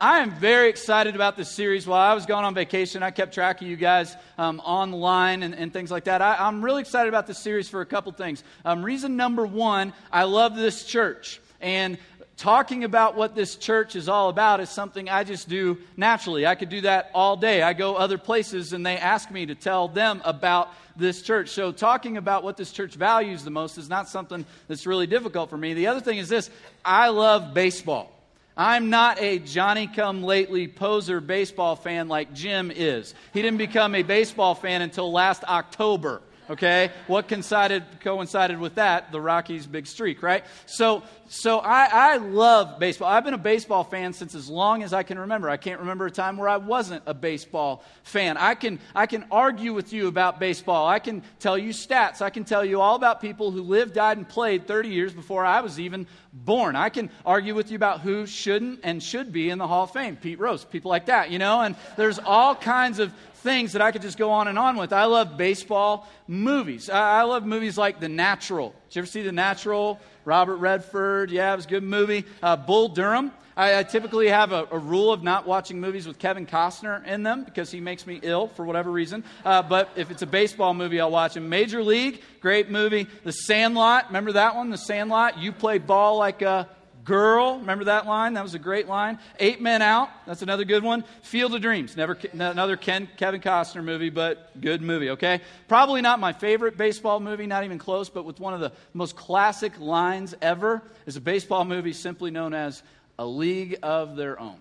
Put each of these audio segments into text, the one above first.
I am very excited about this series. While I was going on vacation, I kept track of you guys um, online and, and, things like that. I, am really excited about this series for a couple things. Um, reason number one, I love this church. And talking about what this church is all about is something I just do naturally. I could do that all day. I go other places and they ask me to tell them about this church. So, talking about what this church values the most is not something that's really difficult for me. The other thing is this I love baseball. I'm not a Johnny come lately poser baseball fan like Jim is. He didn't become a baseball fan until last October. Okay? What coincided, coincided with that? The Rockies' big streak, right? So, so I, I love baseball. I've been a baseball fan since as long as I can remember. I can't remember a time where I wasn't a baseball fan. I can, I can argue with you about baseball. I can tell you stats. I can tell you all about people who lived, died, and played 30 years before I was even born. I can argue with you about who shouldn't and should be in the Hall of Fame. Pete Rose, people like that, you know? And there's all kinds of things that I could just go on and on with. I love baseball movies. I, I love movies like The Natural. Did you ever see The Natural? Robert Redford. Yeah, it was a good movie. Uh, Bull Durham. I, I typically have a, a, rule of not watching movies with Kevin Costner in them because he makes me ill for whatever reason. Uh, but if it's a baseball movie, I'll watch him. Major League, great movie. The Sandlot, remember that one? The Sandlot. You play ball like a Girl, remember that line? That was a great line. Eight Men Out, that's another good one. Field of Dreams, never another Ken, Kevin Costner movie, but good movie, okay? Probably not my favorite baseball movie, not even close, but with one of the most classic lines ever is a baseball movie simply known as A League of Their Own.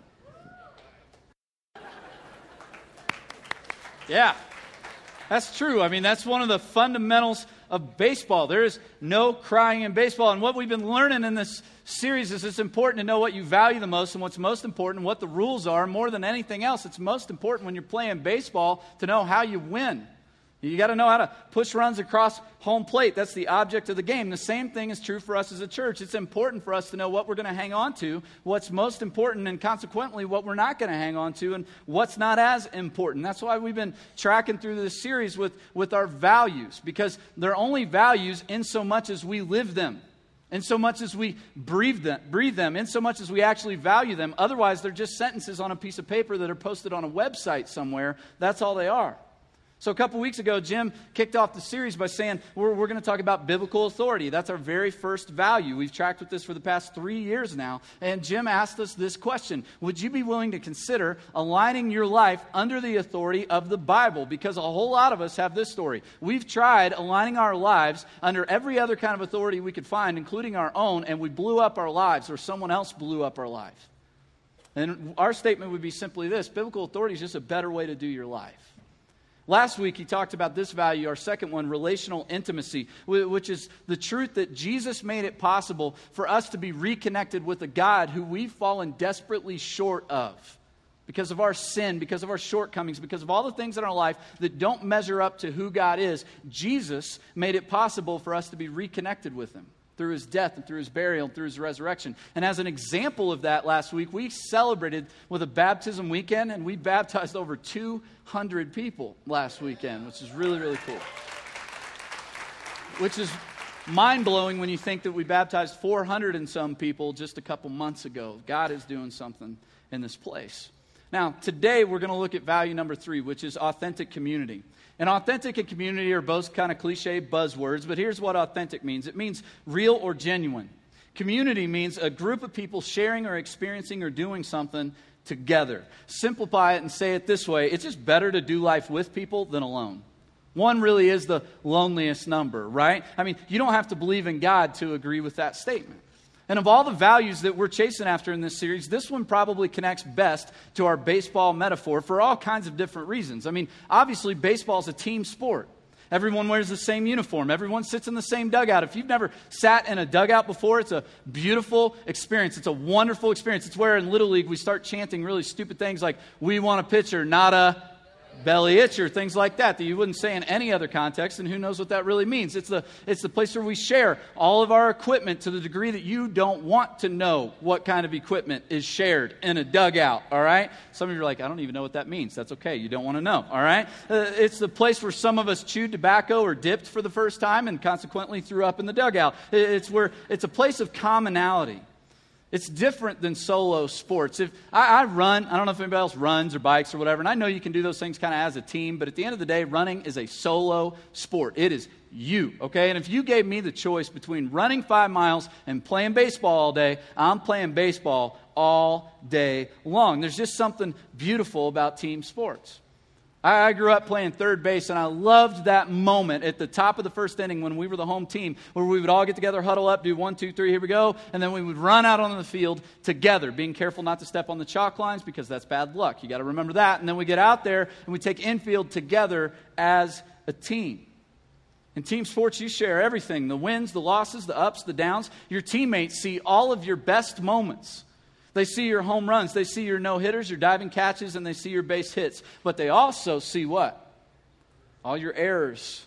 Yeah, that's true. I mean, that's one of the fundamentals of baseball. There is no crying in baseball. And what we've been learning in this series is it's important to know what you value the most and what's most important, what the rules are. More than anything else, it's most important when you're playing baseball to know how you win. You got to know how to push runs across home plate. That's the object of the game. The same thing is true for us as a church. It's important for us to know what we're going to hang on to, what's most important, and consequently, what we're not going to hang on to, and what's not as important. That's why we've been tracking through this series with, with our values, because they're only values in so much as we live them. In so much as we breathe them, breathe them, in so much as we actually value them. Otherwise, they're just sentences on a piece of paper that are posted on a website somewhere. That's all they are. So, a couple weeks ago, Jim kicked off the series by saying we're, we're going to talk about biblical authority. That's our very first value. We've tracked with this for the past three years now. And Jim asked us this question Would you be willing to consider aligning your life under the authority of the Bible? Because a whole lot of us have this story. We've tried aligning our lives under every other kind of authority we could find, including our own, and we blew up our lives, or someone else blew up our life. And our statement would be simply this biblical authority is just a better way to do your life. Last week, he talked about this value, our second one, relational intimacy, which is the truth that Jesus made it possible for us to be reconnected with a God who we've fallen desperately short of because of our sin, because of our shortcomings, because of all the things in our life that don't measure up to who God is. Jesus made it possible for us to be reconnected with Him through his death and through his burial and through his resurrection. And as an example of that, last week we celebrated with a baptism weekend and we baptized over 200 people last weekend, which is really, really cool. Which is mind blowing when you think that we baptized 400 and some people just a couple months ago. God is doing something in this place. Now, today we're going to look at value number three, which is authentic community. And authentic and community are both kind of cliche buzzwords, but here's what authentic means it means real or genuine. Community means a group of people sharing or experiencing or doing something together. Simplify it and say it this way it's just better to do life with people than alone. One really is the loneliest number, right? I mean, you don't have to believe in God to agree with that statement. And of all the values that we're chasing after in this series, this one probably connects best to our baseball metaphor for all kinds of different reasons. I mean, obviously, baseball is a team sport. Everyone wears the same uniform. Everyone sits in the same dugout. If you've never sat in a dugout before, it's a beautiful experience. It's a wonderful experience. It's where in Little League we start chanting really stupid things like, We want a pitcher, not a belly itch or things like that that you wouldn't say in any other context, and who knows what that really means. It's the, it's the place where we share all of our equipment to the degree that you don't want to know what kind of equipment is shared in a dugout, all right? Some of you are like, I don't even know what that means. That's okay. You don't want to know, all right? Uh, it's the place where some of us chewed tobacco or dipped for the first time and consequently threw up in the dugout. It's where it's a place of commonality. It's different than solo sports. If I, I, run, I don't know if anybody else runs or bikes or whatever, and I know you can do those things kind of as a team, but at the end of the day, running is a solo sport. It is you, okay? And if you gave me the choice between running five miles and playing baseball all day, I'm playing baseball all day long. There's just something beautiful about team sports. I grew up playing third base, and I loved that moment at the top of the first inning when we were the home team, where we would all get together, huddle up, do one, two, three, here we go, and then we would run out on the field together, being careful not to step on the chalk lines because that's bad luck. You got to remember that. And then we get out there and we take infield together as a team. In team sports, you share everything the wins, the losses, the ups, the downs. Your teammates see all of your best moments. They see your home runs, they see your no hitters, your diving catches, and they see your base hits. But they also see what? All your errors.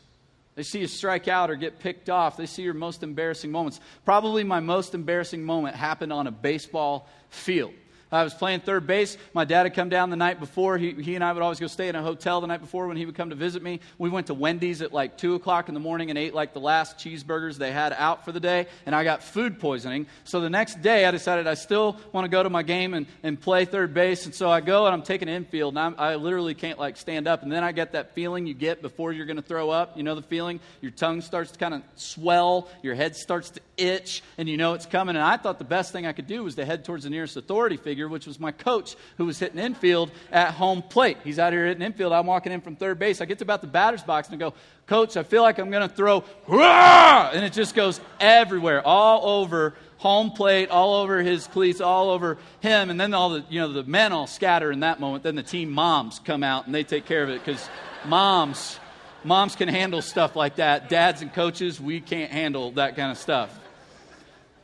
They see you strike out or get picked off. They see your most embarrassing moments. Probably my most embarrassing moment happened on a baseball field. I was playing third base. My dad had come down the night before. He, he and I would always go stay in a hotel the night before when he would come to visit me. We went to Wendy's at like 2 o'clock in the morning and ate like the last cheeseburgers they had out for the day. And I got food poisoning. So the next day, I decided I still want to go to my game and, and play third base. And so I go and I'm taking infield. And I'm, I literally can't like stand up. And then I get that feeling you get before you're going to throw up. You know the feeling? Your tongue starts to kind of swell, your head starts to itch, and you know it's coming. And I thought the best thing I could do was to head towards the nearest authority figure, which was my coach who was hitting infield at home plate. He's out here hitting infield. I'm walking in from third base. I get to about the batter's box and I go, Coach, I feel like I'm going to throw, and it just goes everywhere, all over home plate, all over his cleats, all over him. And then all the, you know, the men all scatter in that moment. Then the team moms come out and they take care of it because moms, moms can handle stuff like that. Dads and coaches, we can't handle that kind of stuff.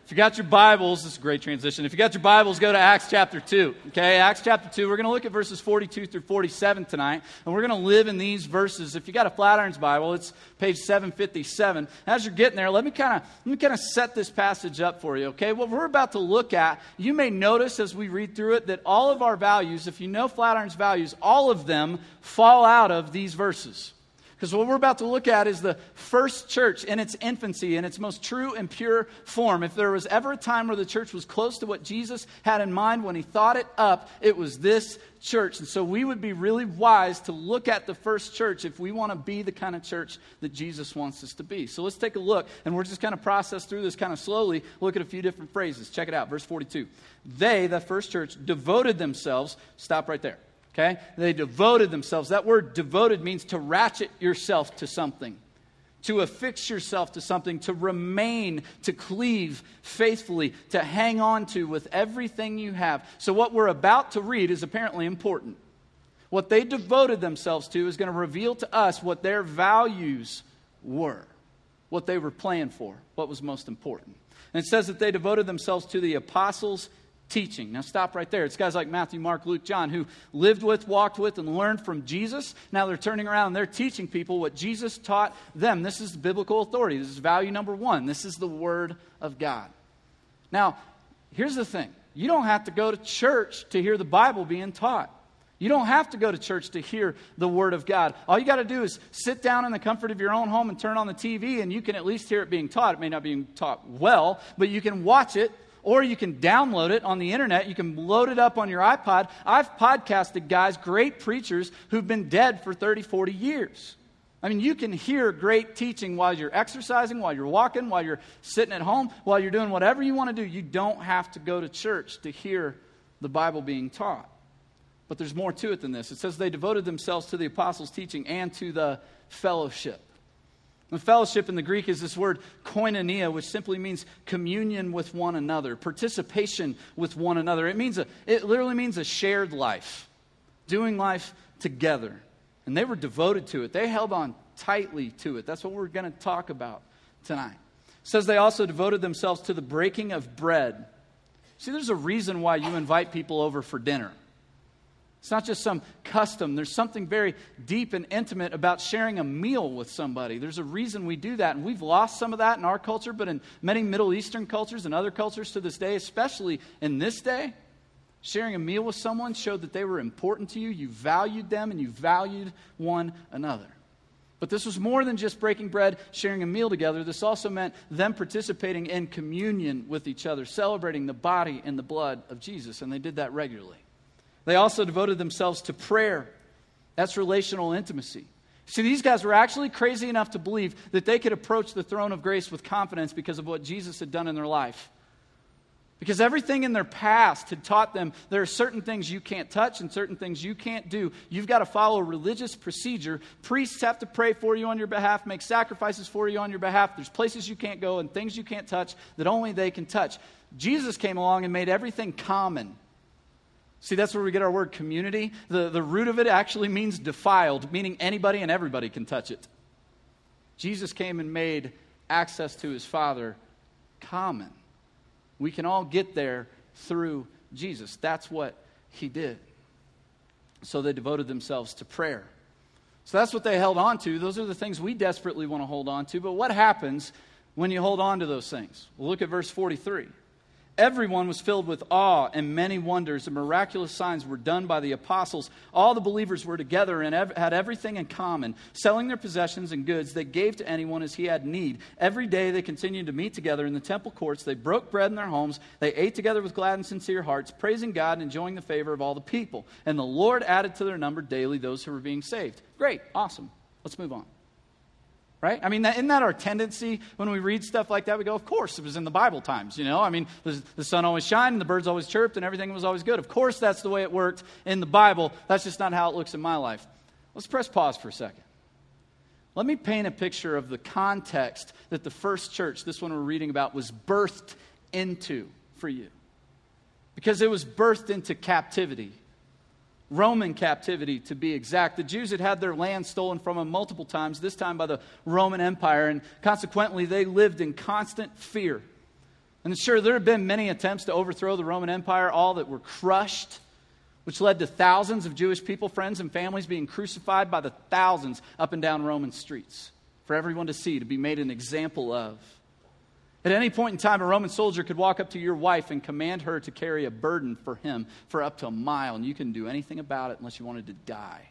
If you got your Bibles, this is a great transition. If you got your Bibles, go to Acts chapter 2. Okay, Acts chapter 2. We're going to look at verses 42 through 47 tonight, and we're going to live in these verses. If you got a Flatirons Bible, it's page 757. As you're getting there, let me kind of let me kind of set this passage up for you, okay? What we're about to look at, you may notice as we read through it that all of our values, if you know Flatirons values, all of them fall out of these verses. Because what we're about to look at is the first church in its infancy, in its most true and pure form. If there was ever a time where the church was close to what Jesus had in mind when he thought it up, it was this church. And so we would be really wise to look at the first church if we want to be the kind of church that Jesus wants us to be. So let's take a look, and we're just kind of process through this kind of slowly, look at a few different phrases. Check it out, verse 42. They, the first church, devoted themselves, stop right there Okay? They devoted themselves. That word devoted means to ratchet yourself to something, to affix yourself to something, to remain, to cleave faithfully, to hang on to with everything you have. So, what we're about to read is apparently important. What they devoted themselves to is going to reveal to us what their values were, what they were playing for, what was most important. And it says that they devoted themselves to the apostles' teaching. Now, stop right there. It's guys like Matthew, Mark, Luke, John who lived with, walked with, and learned from Jesus. Now they're turning around and they're teaching people what Jesus taught them. This is biblical authority. This is value number one. This is the Word of God. Now, here's the thing you don't have to go to church to hear the Bible being taught. You don't have to go to church to hear the Word of God. All you got to do is sit down in the comfort of your own home and turn on the TV, and you can at least hear it being taught. It may not be taught well, but you can watch it or you can download it on the internet. You can load it up on your iPod. I've podcasted guys, great preachers, who've been dead for 30, 40 years. I mean, you can hear great teaching while you're exercising, while you're walking, while you're sitting at home, while you're doing whatever you want to do. You don't have to go to church to hear the Bible being taught. But there's more to it than this. It says they devoted themselves to the apostles' teaching and to the fellowship. The fellowship in the Greek is this word koinonia, which simply means communion with one another, participation with one another. It means a, it literally means a shared life, doing life together. And they were devoted to it. They held on tightly to it. That's what we're going to talk about tonight. It says they also devoted themselves to the breaking of bread. See, there's a reason why you invite people over for dinner. It's not just some custom. There's something very deep and intimate about sharing a meal with somebody. There's a reason we do that. And we've lost some of that in our culture, but in many Middle Eastern cultures and other cultures to this day, especially in this day, sharing a meal with someone showed that they were important to you, you valued them, and you valued one another. But this was more than just breaking bread, sharing a meal together. This also meant them participating in communion with each other, celebrating the body and the blood of Jesus, and they did that regularly. They also devoted themselves to prayer. That's relational intimacy. See, these guys were actually crazy enough to believe that they could approach the throne of grace with confidence because of what Jesus had done in their life. Because everything in their past had taught them there are certain things you can't touch and certain things you can't do. You've got to follow a religious procedure. Priests have to pray for you on your behalf, make sacrifices for you on your behalf. There's places you can't go and things you can't touch that only they can touch. Jesus came along and made everything common. See, that's where we get our word community. The, the root of it actually means defiled, meaning anybody and everybody can touch it. Jesus came and made access to his Father common. We can all get there through Jesus. That's what he did. So they devoted themselves to prayer. So that's what they held on to. Those are the things we desperately want to hold on to. But what happens when you hold on to those things? Well, look at verse 43. Everyone was filled with awe, and many wonders and miraculous signs were done by the apostles. All the believers were together and ev- had everything in common. Selling their possessions and goods, they gave to anyone as he had need. Every day they continued to meet together in the temple courts. They broke bread in their homes. They ate together with glad and sincere hearts, praising God and enjoying the favor of all the people. And the Lord added to their number daily those who were being saved. Great, awesome. Let's move on. Right? I mean, that, isn't that our tendency when we read stuff like that? We go, of course, it was in the Bible times, you know? I mean, the, the sun always shined, and the birds always chirped, and everything was always good. Of course, that's the way it worked in the Bible. That's just not how it looks in my life. Let's press pause for a second. Let me paint a picture of the context that the first church, this one we're reading about, was birthed into for you. Because it was birthed into captivity. Roman captivity, to be exact. The Jews had had their land stolen from them multiple times, this time by the Roman Empire, and consequently, they lived in constant fear. And sure, there have been many attempts to overthrow the Roman Empire, all that were crushed, which led to thousands of Jewish people, friends, and families being crucified by the thousands up and down Roman streets for everyone to see, to be made an example of. At any point in time, a Roman soldier could walk up to your wife and command her to carry a burden for him for up to a mile, and you couldn't do anything about it unless you wanted to die.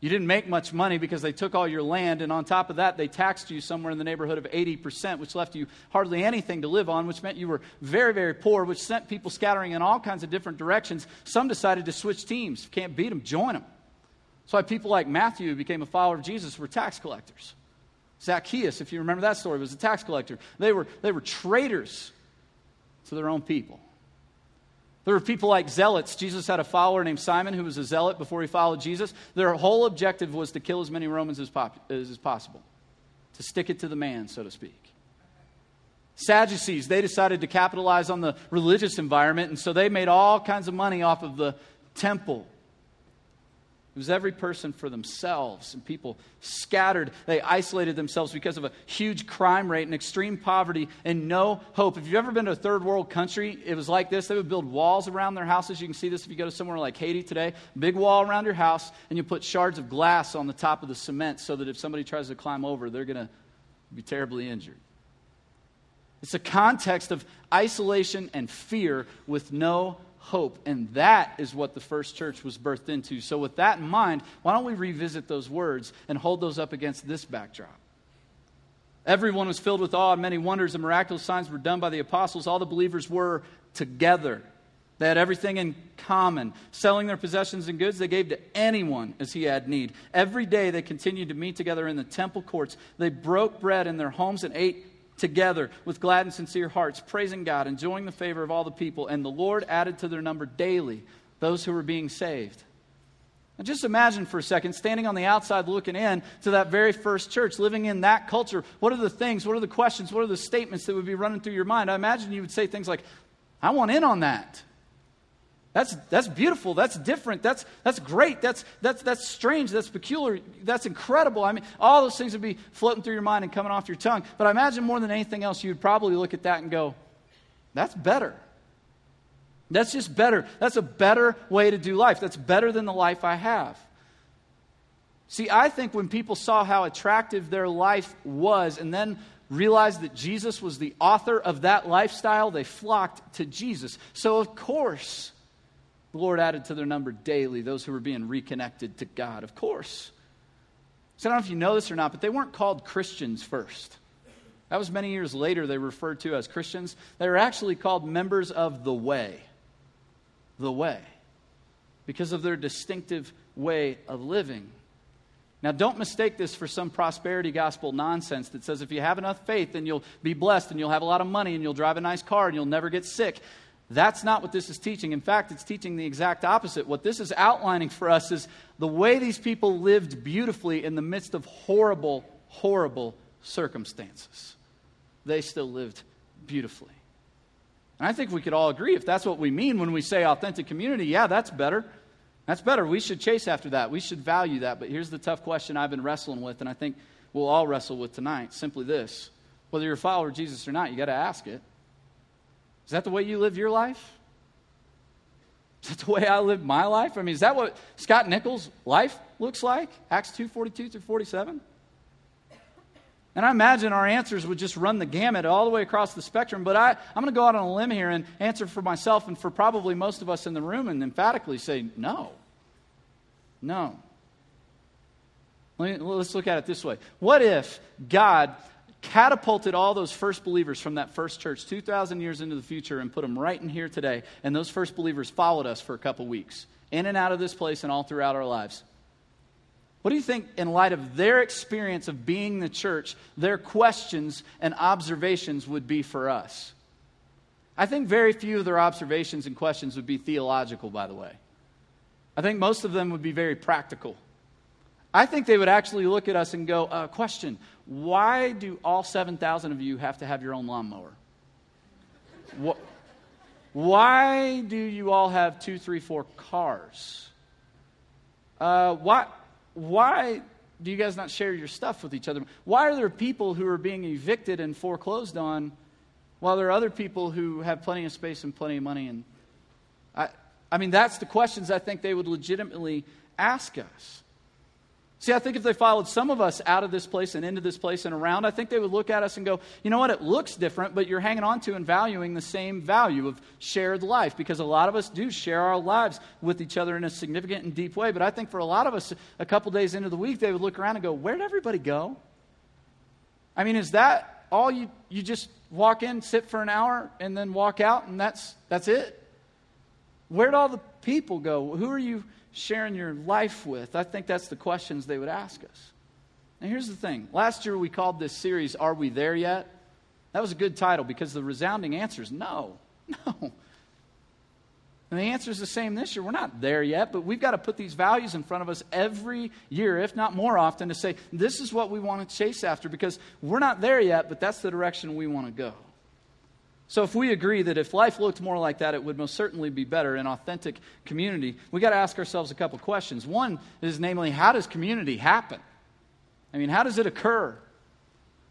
You didn't make much money because they took all your land, and on top of that, they taxed you somewhere in the neighborhood of 80%, which left you hardly anything to live on, which meant you were very, very poor, which sent people scattering in all kinds of different directions. Some decided to switch teams. Can't beat them, join them. That's why people like Matthew, who became a follower of Jesus, were tax collectors. Zacchaeus, if you remember that story, was a tax collector. They were, they were traitors to their own people. There were people like zealots. Jesus had a follower named Simon who was a zealot before he followed Jesus. Their whole objective was to kill as many Romans as, pop, as possible, to stick it to the man, so to speak. Sadducees, they decided to capitalize on the religious environment, and so they made all kinds of money off of the temple it was every person for themselves, and people scattered. They isolated themselves because of a huge crime rate and extreme poverty and no hope. If you've ever been to a third world country, it was like this. They would build walls around their houses. You can see this if you go to somewhere like Haiti today. Big wall around your house, and you put shards of glass on the top of the cement so that if somebody tries to climb over, they're going to be terribly injured. It's a context of isolation and fear with no hope. And that is what the first church was birthed into. So, with that in mind, why don't we revisit those words and hold those up against this backdrop? Everyone was filled with awe, and many wonders and miraculous signs were done by the apostles. All the believers were together. They had everything in common. Selling their possessions and goods, they gave to anyone as he had need. Every day they continued to meet together in the temple courts. They broke bread in their homes and ate together with glad and sincere hearts, praising God, enjoying the favor of all the people. And the Lord added to their number daily those who were being saved. Now just imagine for a second, standing on the outside looking in to that very first church, living in that culture. What are the things, what are the questions, what are the statements that would be running through your mind? I imagine you would say things like, I want in on that. That's, that's beautiful. That's different. That's, that's great. That's, that's, that's strange. That's peculiar. That's incredible. I mean, all those things would be floating through your mind and coming off your tongue. But I imagine more than anything else, you'd probably look at that and go, that's better. That's just better. That's a better way to do life. That's better than the life I have. See, I think when people saw how attractive their life was and then realized that Jesus was the author of that lifestyle, they flocked to Jesus. So, of course, the Lord added to their number daily those who were being reconnected to God. Of course. So I don't know if you know this or not, but they weren't called Christians first. That was many years later they referred to as Christians. They were actually called members of the way. The way. Because of their distinctive way of living. Now, don't mistake this for some prosperity gospel nonsense that says if you have enough faith, then you'll be blessed and you'll have a lot of money and you'll drive a nice car and you'll never get sick. That's not what this is teaching. In fact, it's teaching the exact opposite. What this is outlining for us is the way these people lived beautifully in the midst of horrible, horrible circumstances. They still lived beautifully. And I think we could all agree if that's what we mean when we say authentic community, yeah, that's better. That's better. We should chase after that. We should value that. But here's the tough question I've been wrestling with, and I think we'll all wrestle with tonight simply this whether you're a follower of Jesus or not, you got to ask it. Is that the way you live your life? Is that the way I live my life? I mean, is that what Scott Nickell's life looks like? Acts 2 42 through 47? And I imagine our answers would just run the gamut all the way across the spectrum. But I, I'm going to go out on a limb here and answer for myself and for probably most of us in the room and emphatically say no. No. Let's look at it this way. What if God catapulted all those first believers from that first church 2,000 years into the future and put them right in here today. And those first believers followed us for a couple weeks, in and out of this place and all throughout our lives. What do you think, in light of their experience of being the church, their questions and observations would be for us? I think very few of their observations and questions would be theological, by the way. I think most of them would be very practical. I think they would actually look at us and go, uh, Question, why do all 7,000 of you have to have your own lawnmower? What, why do you all have two, three, four cars? Uh, why, why do you guys not share your stuff with each other? Why are there people who are being evicted and foreclosed on while there are other people who have plenty of space and plenty of money? And I, I mean, that's the questions I think they would legitimately ask us. See, I think if they followed some of us out of this place and into this place and around, I think they would look at us and go, you know what, it looks different, but you're hanging on to and valuing the same value of shared life because a lot of us do share our lives with each other in a significant and deep way. But I think for a lot of us, a couple days into the week, they would look around and go, where'd everybody go? I mean, is that all you, you just walk in, sit for an hour, and then walk out, and that's, that's it? Where'd all the people go? Who are you sharing your life with? I think that's the questions they would ask us. Now, here's the thing last year we called this series, Are We There Yet? That was a good title because the resounding answer is no, no. And the answer is the same this year. We're not there yet, but we've got to put these values in front of us every year, if not more often, to say, this is what we want to chase after because we're not there yet, but that's the direction we want to go. So, if we agree that if life looked more like that, it would most certainly be better in authentic community, we got to ask ourselves a couple questions. One is, namely, how does community happen? I mean, how does it occur?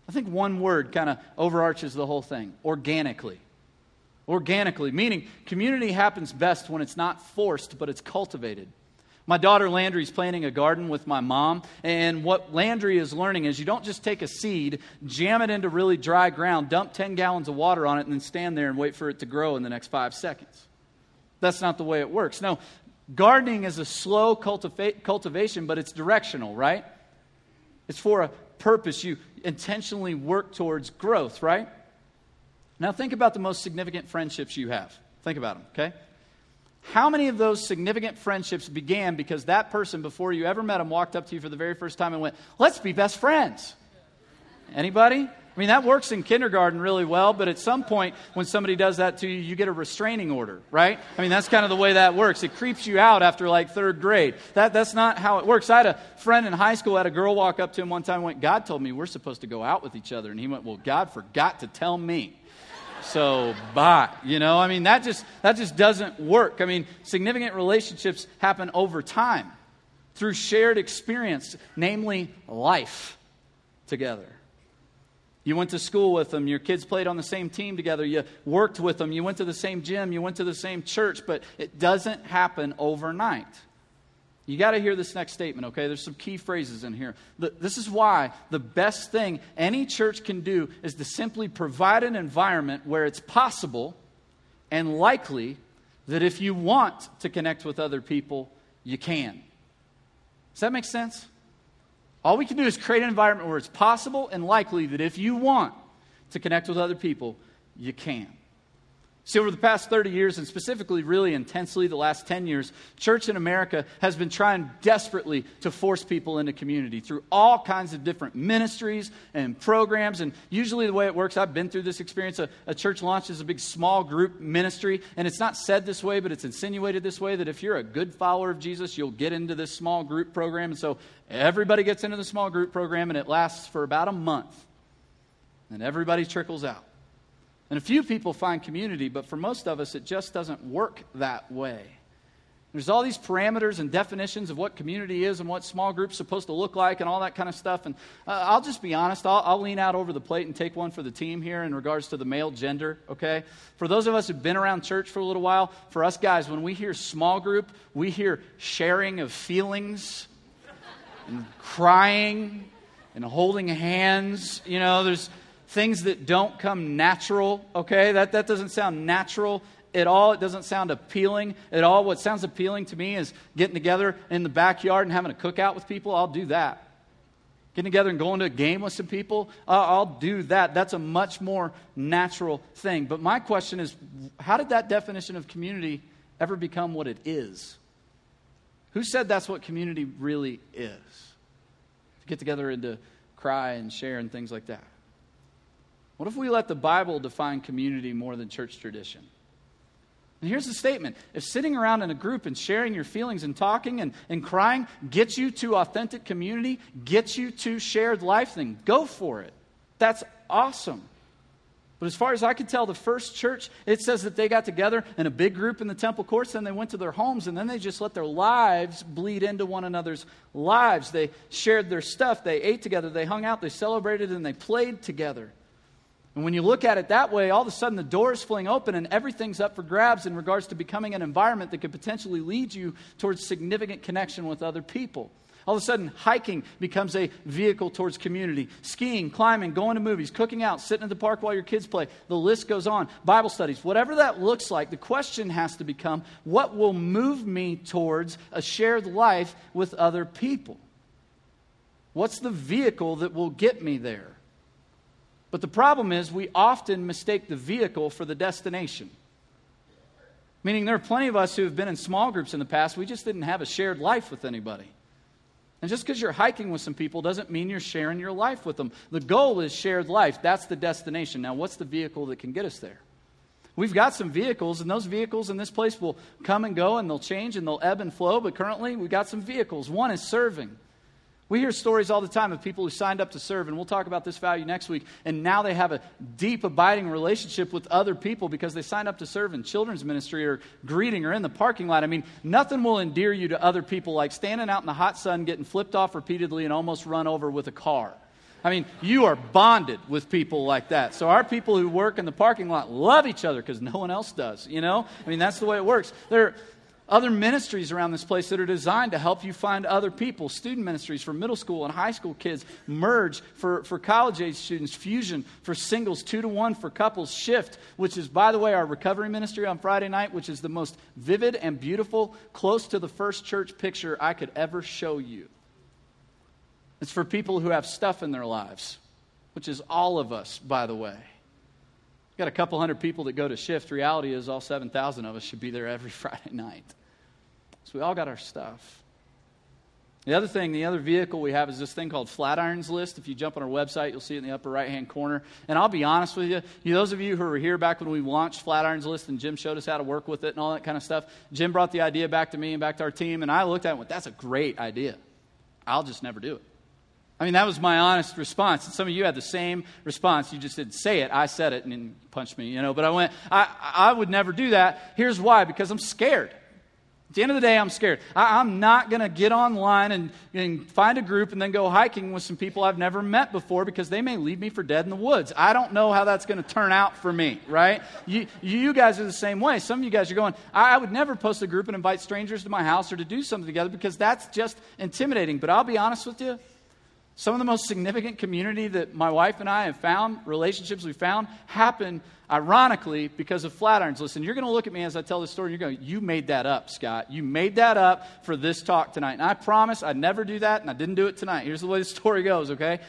I think one word kind of overarches the whole thing organically. Organically, meaning community happens best when it's not forced, but it's cultivated. My daughter Landry's planting a garden with my mom, and what Landry is learning is you don't just take a seed, jam it into really dry ground, dump 10 gallons of water on it, and then stand there and wait for it to grow in the next five seconds. That's not the way it works. No, gardening is a slow cultiva- cultivation, but it's directional, right? It's for a purpose. You intentionally work towards growth, right? Now, think about the most significant friendships you have. Think about them, okay? How many of those significant friendships began because that person, before you ever met him, walked up to you for the very first time and went, Let's be best friends? Anybody? I mean, that works in kindergarten really well, but at some point, when somebody does that to you, you get a restraining order, right? I mean, that's kind of the way that works. It creeps you out after like third grade. That, that's not how it works. I had a friend in high school, had a girl walk up to him one time and went, God told me we're supposed to go out with each other. And he went, Well, God forgot to tell me. So bye. You know, I mean that just that just doesn't work. I mean, significant relationships happen over time through shared experience, namely life together. You went to school with them, your kids played on the same team together, you worked with them, you went to the same gym, you went to the same church, but it doesn't happen overnight. You got to hear this next statement, okay? There's some key phrases in here. This is why the best thing any church can do is to simply provide an environment where it's possible and likely that if you want to connect with other people, you can. Does that make sense? All we can do is create an environment where it's possible and likely that if you want to connect with other people, you can. See, over the past 30 years, and specifically really intensely the last 10 years, church in America has been trying desperately to force people into community through all kinds of different ministries and programs. And usually, the way it works, I've been through this experience. A, a church launches a big small group ministry, and it's not said this way, but it's insinuated this way that if you're a good follower of Jesus, you'll get into this small group program. And so everybody gets into the small group program, and it lasts for about a month. And everybody trickles out. And a few people find community, but for most of us, it just doesn't work that way. There's all these parameters and definitions of what community is and what small groups supposed to look like and all that kind of stuff. And uh, I'll just be honest, I'll, I'll, lean out over the plate and take one for the team here in regards to the male gender, okay? For those of us who've been around church for a little while, for us guys, when we hear small group, we hear sharing of feelings and crying and holding hands. You know, there's things that don't come natural, okay? That, that doesn't sound natural at all. It doesn't sound appealing at all. What sounds appealing to me is getting together in the backyard and having a cookout with people. I'll do that. Getting together and going to a game with some people, uh, I'll do that. That's a much more natural thing. But my question is how did that definition of community ever become what it is? Who said that's what community really is? To get together and to cry and share and things like that. What if we let the Bible define community more than church tradition? And here's the statement if sitting around in a group and sharing your feelings and talking and, and crying gets you to authentic community, gets you to shared life, then go for it. That's awesome. But as far as I can tell, the first church, it says that they got together in a big group in the temple courts, then they went to their homes, and then they just let their lives bleed into one another's lives. They shared their stuff, they ate together, they hung out, they celebrated, and they played together. And when you look at it that way, all of a sudden the doors fling open and everything's up for grabs in regards to becoming an environment that could potentially lead you towards significant connection with other people. All of a sudden, hiking becomes a vehicle towards community. Skiing, climbing, going to movies, cooking out, sitting at the park while your kids play. The list goes on. Bible studies, whatever that looks like, the question has to become what will move me towards a shared life with other people? What's the vehicle that will get me there? But the problem is, we often mistake the vehicle for the destination. Meaning, there are plenty of us who have been in small groups in the past, we just didn't have a shared life with anybody. And just because you're hiking with some people doesn't mean you're sharing your life with them. The goal is shared life. That's the destination. Now, what's the vehicle that can get us there? We've got some vehicles, and those vehicles in this place will come and go, and they'll change, and they'll ebb and flow. But currently, we've got some vehicles. One is serving. We hear stories all the time of people who signed up to serve, and we'll talk about this value next week. And now they have a deep, abiding relationship with other people because they signed up to serve in children's ministry or greeting or in the parking lot. I mean, nothing will endear you to other people like standing out in the hot sun, getting flipped off repeatedly, and almost run over with a car. I mean, you are bonded with people like that. So our people who work in the parking lot love each other because no one else does, you know? I mean, that's the way it works. There, other ministries around this place that are designed to help you find other people. Student ministries for middle school and high school kids, merge for, for college age students, fusion for singles, two to one for couples, shift, which is, by the way, our recovery ministry on Friday night, which is the most vivid and beautiful, close to the first church picture I could ever show you. It's for people who have stuff in their lives, which is all of us, by the way. Got a couple hundred people that go to shift. Reality is, all 7,000 of us should be there every Friday night. So we all got our stuff. The other thing, the other vehicle we have is this thing called Flatirons List. If you jump on our website, you'll see it in the upper right hand corner. And I'll be honest with you, you, those of you who were here back when we launched Flatirons List and Jim showed us how to work with it and all that kind of stuff, Jim brought the idea back to me and back to our team, and I looked at it and went, that's a great idea. I'll just never do it. I mean, that was my honest response. And some of you had the same response. You just didn't say it. I said it and then punched me, you know. But I went, I, I would never do that. Here's why because I'm scared. At the end of the day, I'm scared. I, am not going to get online and, and find a group and then go hiking with some people I've never met before because they may leave me for dead in the woods. I don't know how that's going to turn out for me, right? You, you guys are the same way. Some of you guys are going, I, I would never post a group and invite strangers to my house or to do something together because that's just intimidating. But I'll be honest with you Some of the most significant community that my wife and I have found, relationships we found, happen ironically because of Flatirons. Listen, you're going to look at me as I tell this story and you're going, You made that up, Scott. You made that up for this talk tonight. And I promise I'd never do that, and I didn't do it tonight. Here's the way the story goes, okay?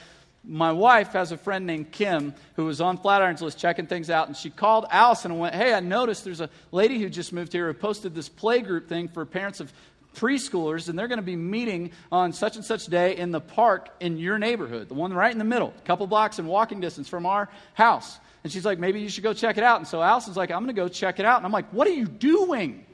My wife has a friend named Kim who was on Flatirons list checking things out, and she called Allison and went, Hey, I noticed there's a lady who just moved here who posted this playgroup thing for parents of preschoolers, and they're going to be meeting on such and such day in the park in your neighborhood, the one right in the middle, a couple blocks in walking distance from our house. And she's like, maybe you should go check it out. And so Allison's like, I'm going to go check it out. And I'm like, what are you doing?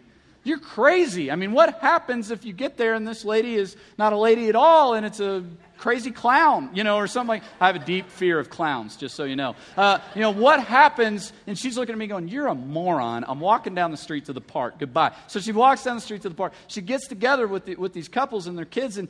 You're crazy. I mean, what happens if you get there and this lady is not a lady at all and it's a crazy clown, you know, or something like I have a deep fear of clowns, just so you know. Uh, you know, what happens? And she's looking at me going, You're a moron. I'm walking down the street to the park. Goodbye. So she walks down the street to the park. She gets together with, the, with these couples and their kids, and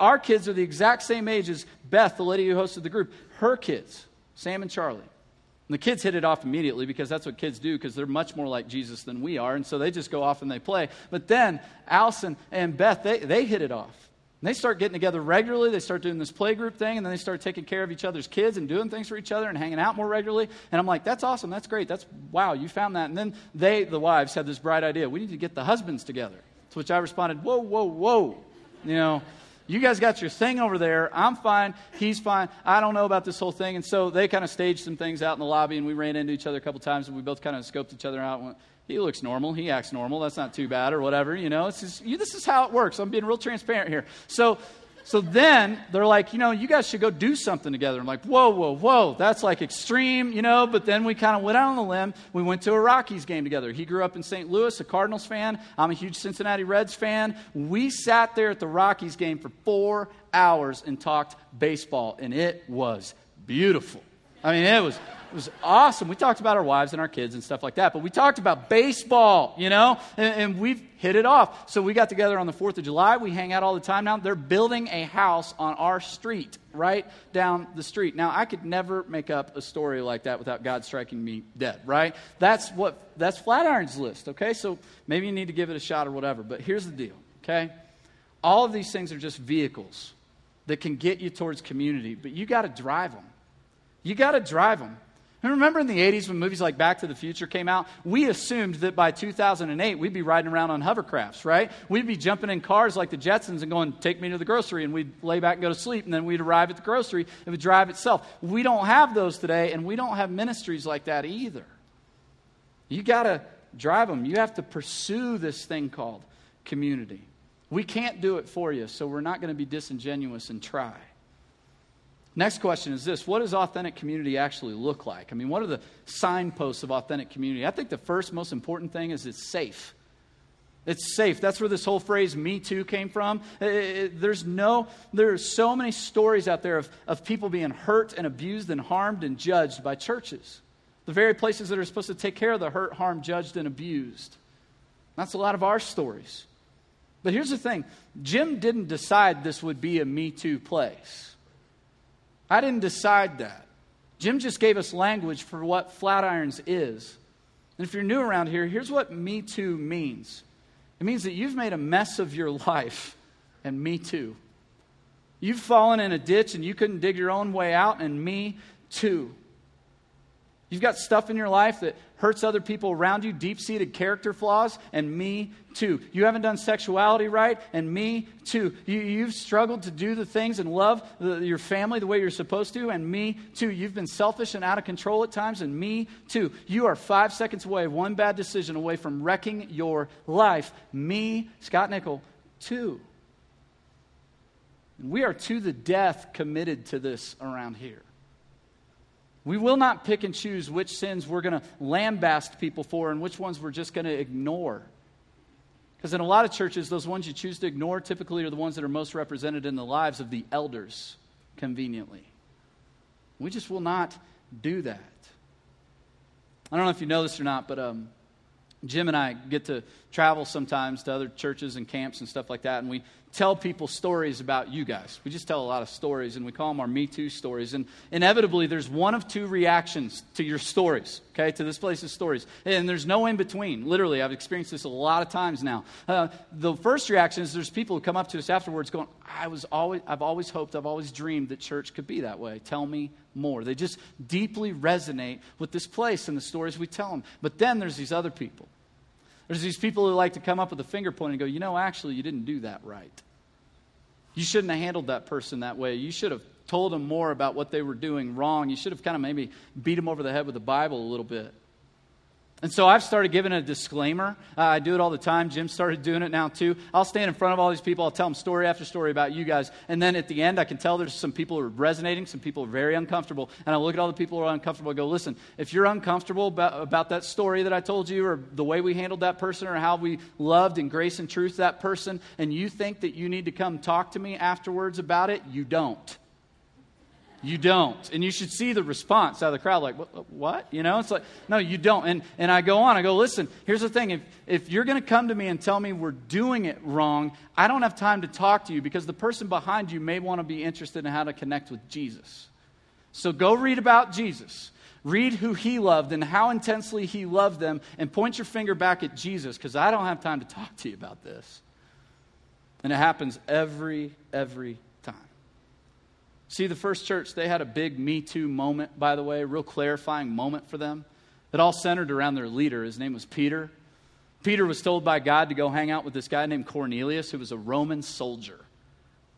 our kids are the exact same age as Beth, the lady who hosted the group. Her kids, Sam and Charlie. And the kids hit it off immediately because that's what kids do because they're much more like Jesus than we are. And so they just go off and they play. But then Allison and Beth, they, they hit it off. And they start getting together regularly. They start doing this playgroup thing, and then they start taking care of each other's kids and doing things for each other and hanging out more regularly. And I'm like, that's awesome. That's great. That's wow, you found that. And then they, the wives, had this bright idea. We need to get the husbands together. To which I responded, whoa, whoa, whoa. You know, you guys got your thing over there. I'm fine. He's fine. I don't know about this whole thing. And so they kind of staged some things out in the lobby, and we ran into each other a couple times, and we both kind of scoped each other out. And went, he looks normal. He acts normal. That's not too bad, or whatever. You know, just, you, this is how it works. I'm being real transparent here. So so then they're like, you know, you guys should go do something together. I'm like, whoa, whoa, whoa, that's like extreme, you know. But then we kind of went out on the limb. We went to a Rockies game together. He grew up in St. Louis, a Cardinals fan. I'm a huge Cincinnati Reds fan. We sat there at the Rockies game for four hours and talked baseball, and it was beautiful. I mean, it was it was awesome. We talked about our wives and our kids and stuff like that, but we talked about baseball, you know, and, and, we've hit it off. So we got together on the 4th of July. We hang out all the time now. They're building a house on our street, right down the street. Now, I could never make up a story like that without God striking me dead, right? That's what, that's Flatirons List, okay? So maybe you need to give it a shot or whatever. But here's the deal, okay? All of these things are just vehicles that can get you towards community, but you got to drive them. You got to drive them. And remember in the 80s when movies like Back to the Future came out? We assumed that by 2008 we'd be riding around on hovercrafts, right? We'd be jumping in cars like the Jetsons and going, take me to the grocery, and we'd lay back and go to sleep, and then we'd arrive at the grocery, it would drive itself. We don't have those today, and we don't have ministries like that either. You got to drive them. You have to pursue this thing called community. We can't do it for you, so we're not going to be disingenuous and try. Next question is this What does authentic community actually look like? I mean, what are the signposts of authentic community? I think the first most important thing is it's safe. It's safe. That's where this whole phrase "me too" came from. It, it, there's no, there are so many stories out there of, of people being hurt and abused and harmed and judged by churches. The very places that are supposed to take care of the hurt, harmed, judged, and abused. That's a lot of our stories. But here's the thing Jim didn't decide this would be a Me Too place. I didn't decide that. Jim just gave us language for what Flatirons is. And if you're new around here, here's what Me Too means it means that you've made a mess of your life, and me too. You've fallen in a ditch and you couldn't dig your own way out, and me too. You've got stuff in your life that hurts other people around you, deep seated character flaws, and me too. You haven't done sexuality right, and me too. You, have struggled to do the things and love the, your family the way you're supposed to, and me too. You've been selfish and out of control at times, and me too. You are five seconds away, one bad decision away from wrecking your life. Me, Scott Nickell, too. we are to the death committed to this around here. We will not pick and choose which sins we're going to lambaste people for and which ones we're just going to ignore. Because in a lot of churches, those ones you choose to ignore typically are the ones that are most represented in the lives of the elders, conveniently. We just will not do that. I don't know if you know this or not, but um, Jim and I get to travel sometimes to other churches and camps and stuff like that, and we tell people stories about you guys. We just tell a lot of stories, and we call them our Me Too stories. And inevitably, there's one of two reactions to your stories, okay, to this place's stories. And there's no in between. Literally, I've experienced this a lot of times now. Uh, the first reaction is there's people who come up to us afterwards going, I was always, I've always hoped, I've always dreamed that church could be that way. Tell me more. They just deeply resonate with this place and the stories we tell them. But then there's these other people. There's these people who like to come up with a finger point and go, you know, actually, you didn't do that right. You shouldn't have handled that person that way. You should have told them more about what they were doing wrong. You should have kind of maybe beat them over the head with the Bible a little bit. And so I've started giving a disclaimer. Uh, I do it all the time. Jim started doing it now too. I'll stand in front of all these people. I'll tell them story after story about you guys. And then at the end, I can tell there's some people who are resonating, some people are very uncomfortable. And I look at all the people who are uncomfortable and go, listen, if you're uncomfortable about, about that story that I told you or the way we handled that person or how we loved and grace and truth that person, and you think that you need to come talk to me afterwards about it, you don't. You don't. And you should see the response out of the crowd like, what? You know, it's like, no, you don't. And, and I go on, I go, listen, here's the thing. If, if you're going to come to me and tell me we're doing it wrong, I don't have time to talk to you because the person behind you may want to be interested in how to connect with Jesus. So go read about Jesus. Read who he loved and how intensely he loved them and point your finger back at Jesus because I don't have time to talk to you about this. And it happens every, every See, the first church, they had a big Me Too moment, by the way, real clarifying moment for them. It all centered around their leader. His name was Peter. Peter was told by God to go hang out with this guy named Cornelius, who was a Roman soldier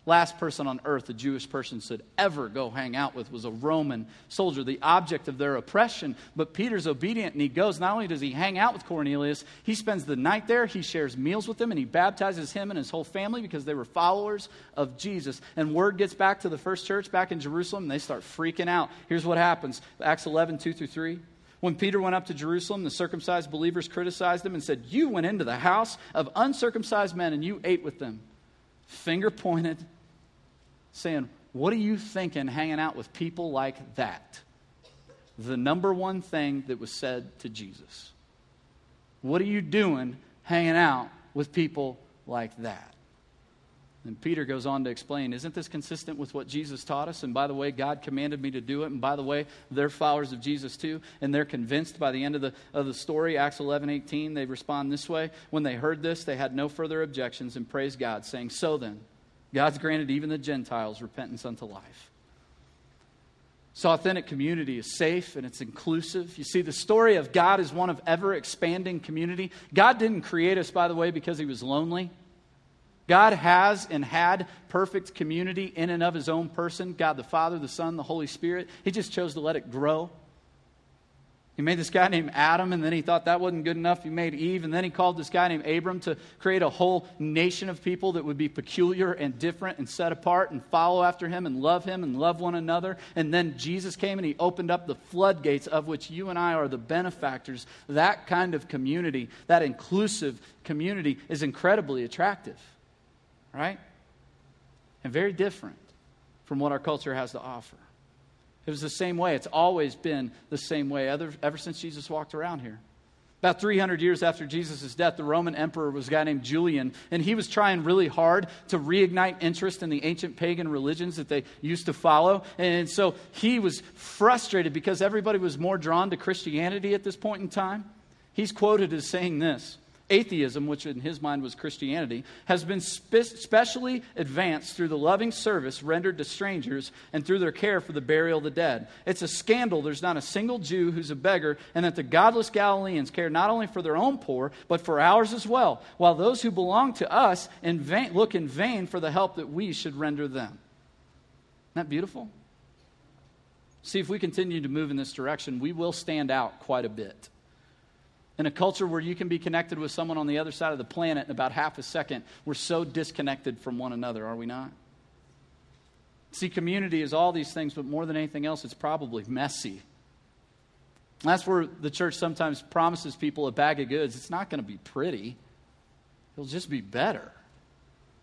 last person on earth a Jewish person should ever go hang out with was a Roman soldier, the object of their oppression. But Peter's obedient and he goes. Not only does he hang out with Cornelius, he spends the night there, he shares meals with him, and he baptizes him and his whole family because they were followers of Jesus. And word gets back to the first church back in Jerusalem, and they start freaking out. Here's what happens Acts 11, 2 through 3. When Peter went up to Jerusalem, the circumcised believers criticized him and said, You went into the house of uncircumcised men and you ate with them. Finger pointed saying, What are you thinking hanging out with people like that? The number one thing that was said to Jesus. What are you doing hanging out with people like that? And Peter goes on to explain, isn't this consistent with what Jesus taught us? And by the way, God commanded me to do it. And by the way, they're followers of Jesus too. And they're convinced by the end of the, of the story, Acts 11 18, they respond this way. When they heard this, they had no further objections and praised God, saying, So then, God's granted even the Gentiles repentance unto life. So, authentic community is safe and it's inclusive. You see, the story of God is one of ever expanding community. God didn't create us, by the way, because he was lonely. God has and had perfect community in and of his own person God the Father, the Son, the Holy Spirit. He just chose to let it grow. He made this guy named Adam, and then he thought that wasn't good enough. He made Eve, and then he called this guy named Abram to create a whole nation of people that would be peculiar and different and set apart and follow after him and love him and love one another. And then Jesus came and he opened up the floodgates of which you and I are the benefactors. That kind of community, that inclusive community, is incredibly attractive, right? And very different from what our culture has to offer. It was the same way. It's always been the same way ever, ever since Jesus walked around here. About 300 years after Jesus' death, the Roman emperor was a guy named Julian, and he was trying really hard to reignite interest in the ancient pagan religions that they used to follow. And so he was frustrated because everybody was more drawn to Christianity at this point in time. He's quoted as saying this Atheism, which in his mind was Christianity, has been spe- specially advanced through the loving service rendered to strangers and through their care for the burial of the dead. It's a scandal there's not a single Jew who's a beggar, and that the godless Galileans care not only for their own poor, but for ours as well, while those who belong to us in vain, look in vain for the help that we should render them. Isn't that beautiful? See, if we continue to move in this direction, we will stand out quite a bit. In a culture where you can be connected with someone on the other side of the planet in about half a second, we're so disconnected from one another, are we not? See, community is all these things, but more than anything else, it's probably messy. That's where the church sometimes promises people a bag of goods. It's not going to be pretty, it'll just be better.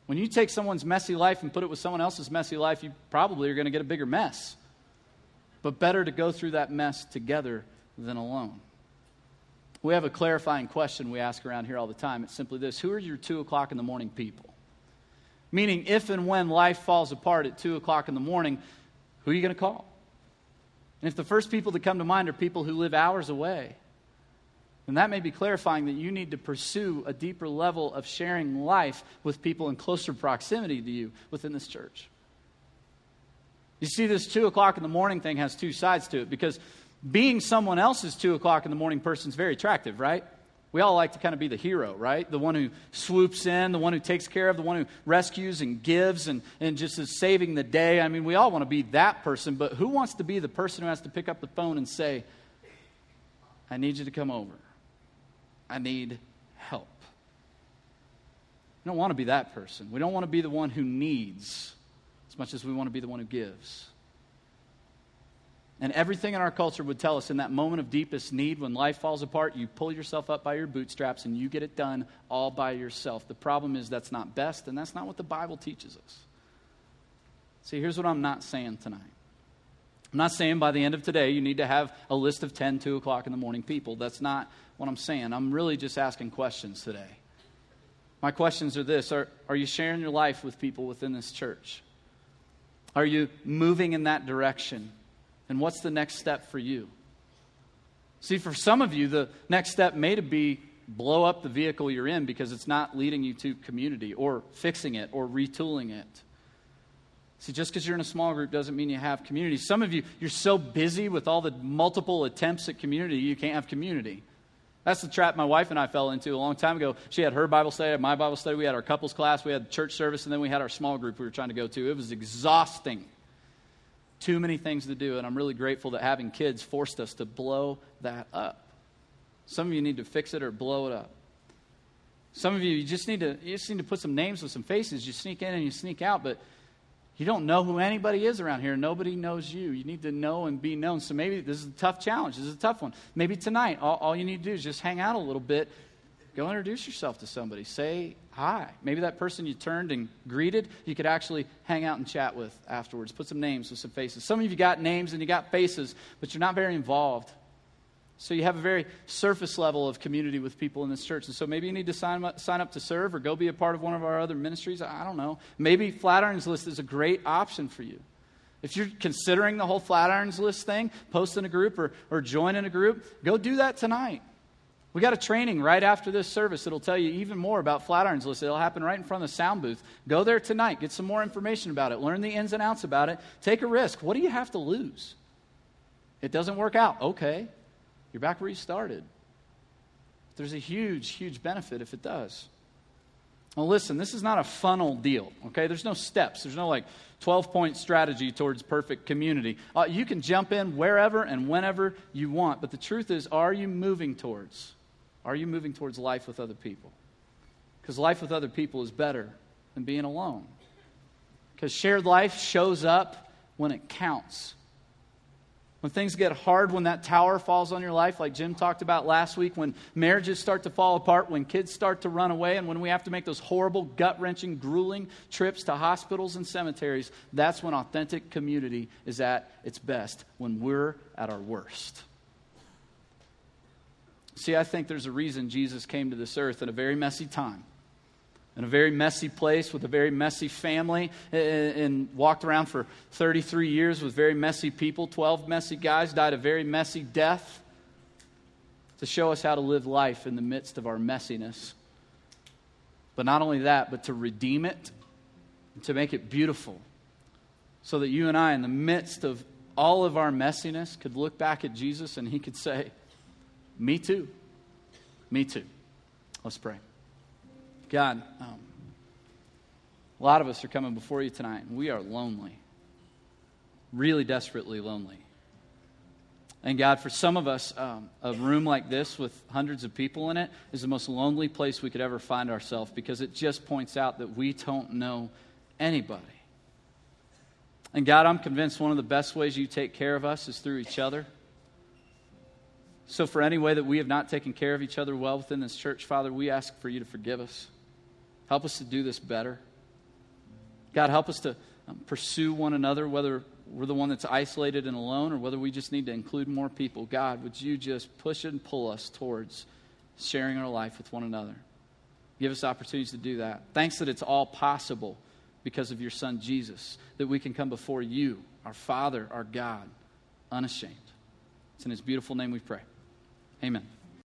When you take someone's messy life and put it with someone else's messy life, you probably are going to get a bigger mess. But better to go through that mess together than alone. We have a clarifying question we ask around here all the time. It's simply this Who are your 2 o'clock in the morning people? Meaning, if and when life falls apart at 2 o'clock in the morning, who are you going to call? And if the first people that come to mind are people who live hours away, then that may be clarifying that you need to pursue a deeper level of sharing life with people in closer proximity to you within this church. You see, this 2 o'clock in the morning thing has two sides to it because being someone else's 2 o'clock in the morning person is very attractive, right? We all like to kind of be the hero, right? The one who swoops in, the one who takes care of, the one who rescues and gives and, and just is saving the day. I mean, we all want to be that person, but who wants to be the person who has to pick up the phone and say, I need you to come over? I need help. We don't want to be that person. We don't want to be the one who needs as much as we want to be the one who gives. And everything in our culture would tell us in that moment of deepest need, when life falls apart, you pull yourself up by your bootstraps and you get it done all by yourself. The problem is that's not best, and that's not what the Bible teaches us. See, here's what I'm not saying tonight. I'm not saying by the end of today you need to have a list of 10, 2 o'clock in the morning people. That's not what I'm saying. I'm really just asking questions today. My questions are this Are, are you sharing your life with people within this church? Are you moving in that direction? And what's the next step for you? See, for some of you, the next step may to be blow up the vehicle you're in because it's not leading you to community or fixing it or retooling it. See, just because you're in a small group doesn't mean you have community. Some of you, you're so busy with all the multiple attempts at community, you can't have community. That's the trap my wife and I fell into a long time ago. She had her Bible study, my Bible study, we had our couples class, we had church service, and then we had our small group we were trying to go to. It was exhausting. Too many things to do, and I'm really grateful that having kids forced us to blow that up. Some of you need to fix it or blow it up. Some of you, you just need to, you just need to put some names with some faces. You sneak in and you sneak out, but you don't know who anybody is around here. Nobody knows you. You need to know and be known. So maybe this is a tough challenge. This is a tough one. Maybe tonight, all, all you need to do is just hang out a little bit. Go introduce yourself to somebody. Say hi. Maybe that person you turned and greeted, you could actually hang out and chat with afterwards. Put some names with some faces. Some of you got names and you got faces, but you're not very involved. So you have a very surface level of community with people in this church. And so maybe you need to sign up, sign up to serve or go be a part of one of our other ministries. I don't know. Maybe Flatirons List is a great option for you. If you're considering the whole Flatirons List thing, post in a group or, or join in a group, go do that tonight. We got a training right after this service. It'll tell you even more about Flatirons List. It'll happen right in front of the sound booth. Go there tonight. Get some more information about it. Learn the ins and outs about it. Take a risk. What do you have to lose? It doesn't work out. Okay. You're back where you started. There's a huge, huge benefit if it does. Well, listen, this is not a funnel deal, okay? There's no steps. There's no like 12 point strategy towards perfect community. Uh, you can jump in wherever and whenever you want, but the truth is, are you moving towards? Are you moving towards life with other people? Because life with other people is better than being alone. Because shared life shows up when it counts. When things get hard, when that tower falls on your life, like Jim talked about last week, when marriages start to fall apart, when kids start to run away, and when we have to make those horrible, gut wrenching, grueling trips to hospitals and cemeteries, that's when authentic community is at its best, when we're at our worst. See, I think there's a reason Jesus came to this earth at a very messy time in a very messy place with a very messy family and walked around for 33 years with very messy people. 12 messy guys died a very messy death to show us how to live life in the midst of our messiness. But not only that but to redeem it to make it beautiful so that you and i in the midst of all of our messiness could look back at jesus and he could say me too me too let's pray God, um, a lot of us are coming before you tonight, and we are lonely, really desperately lonely. And God, for some of us, um, a room like this with hundreds of people in it is the most lonely place we could ever find ourselves because it just points out that we don't know anybody. And God, I'm convinced one of the best ways you take care of us is through each other. So, for any way that we have not taken care of each other well within this church, Father, we ask for you to forgive us. Help us to do this better. God, help us to um, pursue one another, whether we're the one that's isolated and alone or whether we just need to include more people. God, would you just push and pull us towards sharing our life with one another? Give us opportunities to do that. Thanks that it's all possible because of your Son Jesus, that we can come before you, our Father, our God, unashamed. It's in His beautiful name we pray. Amen.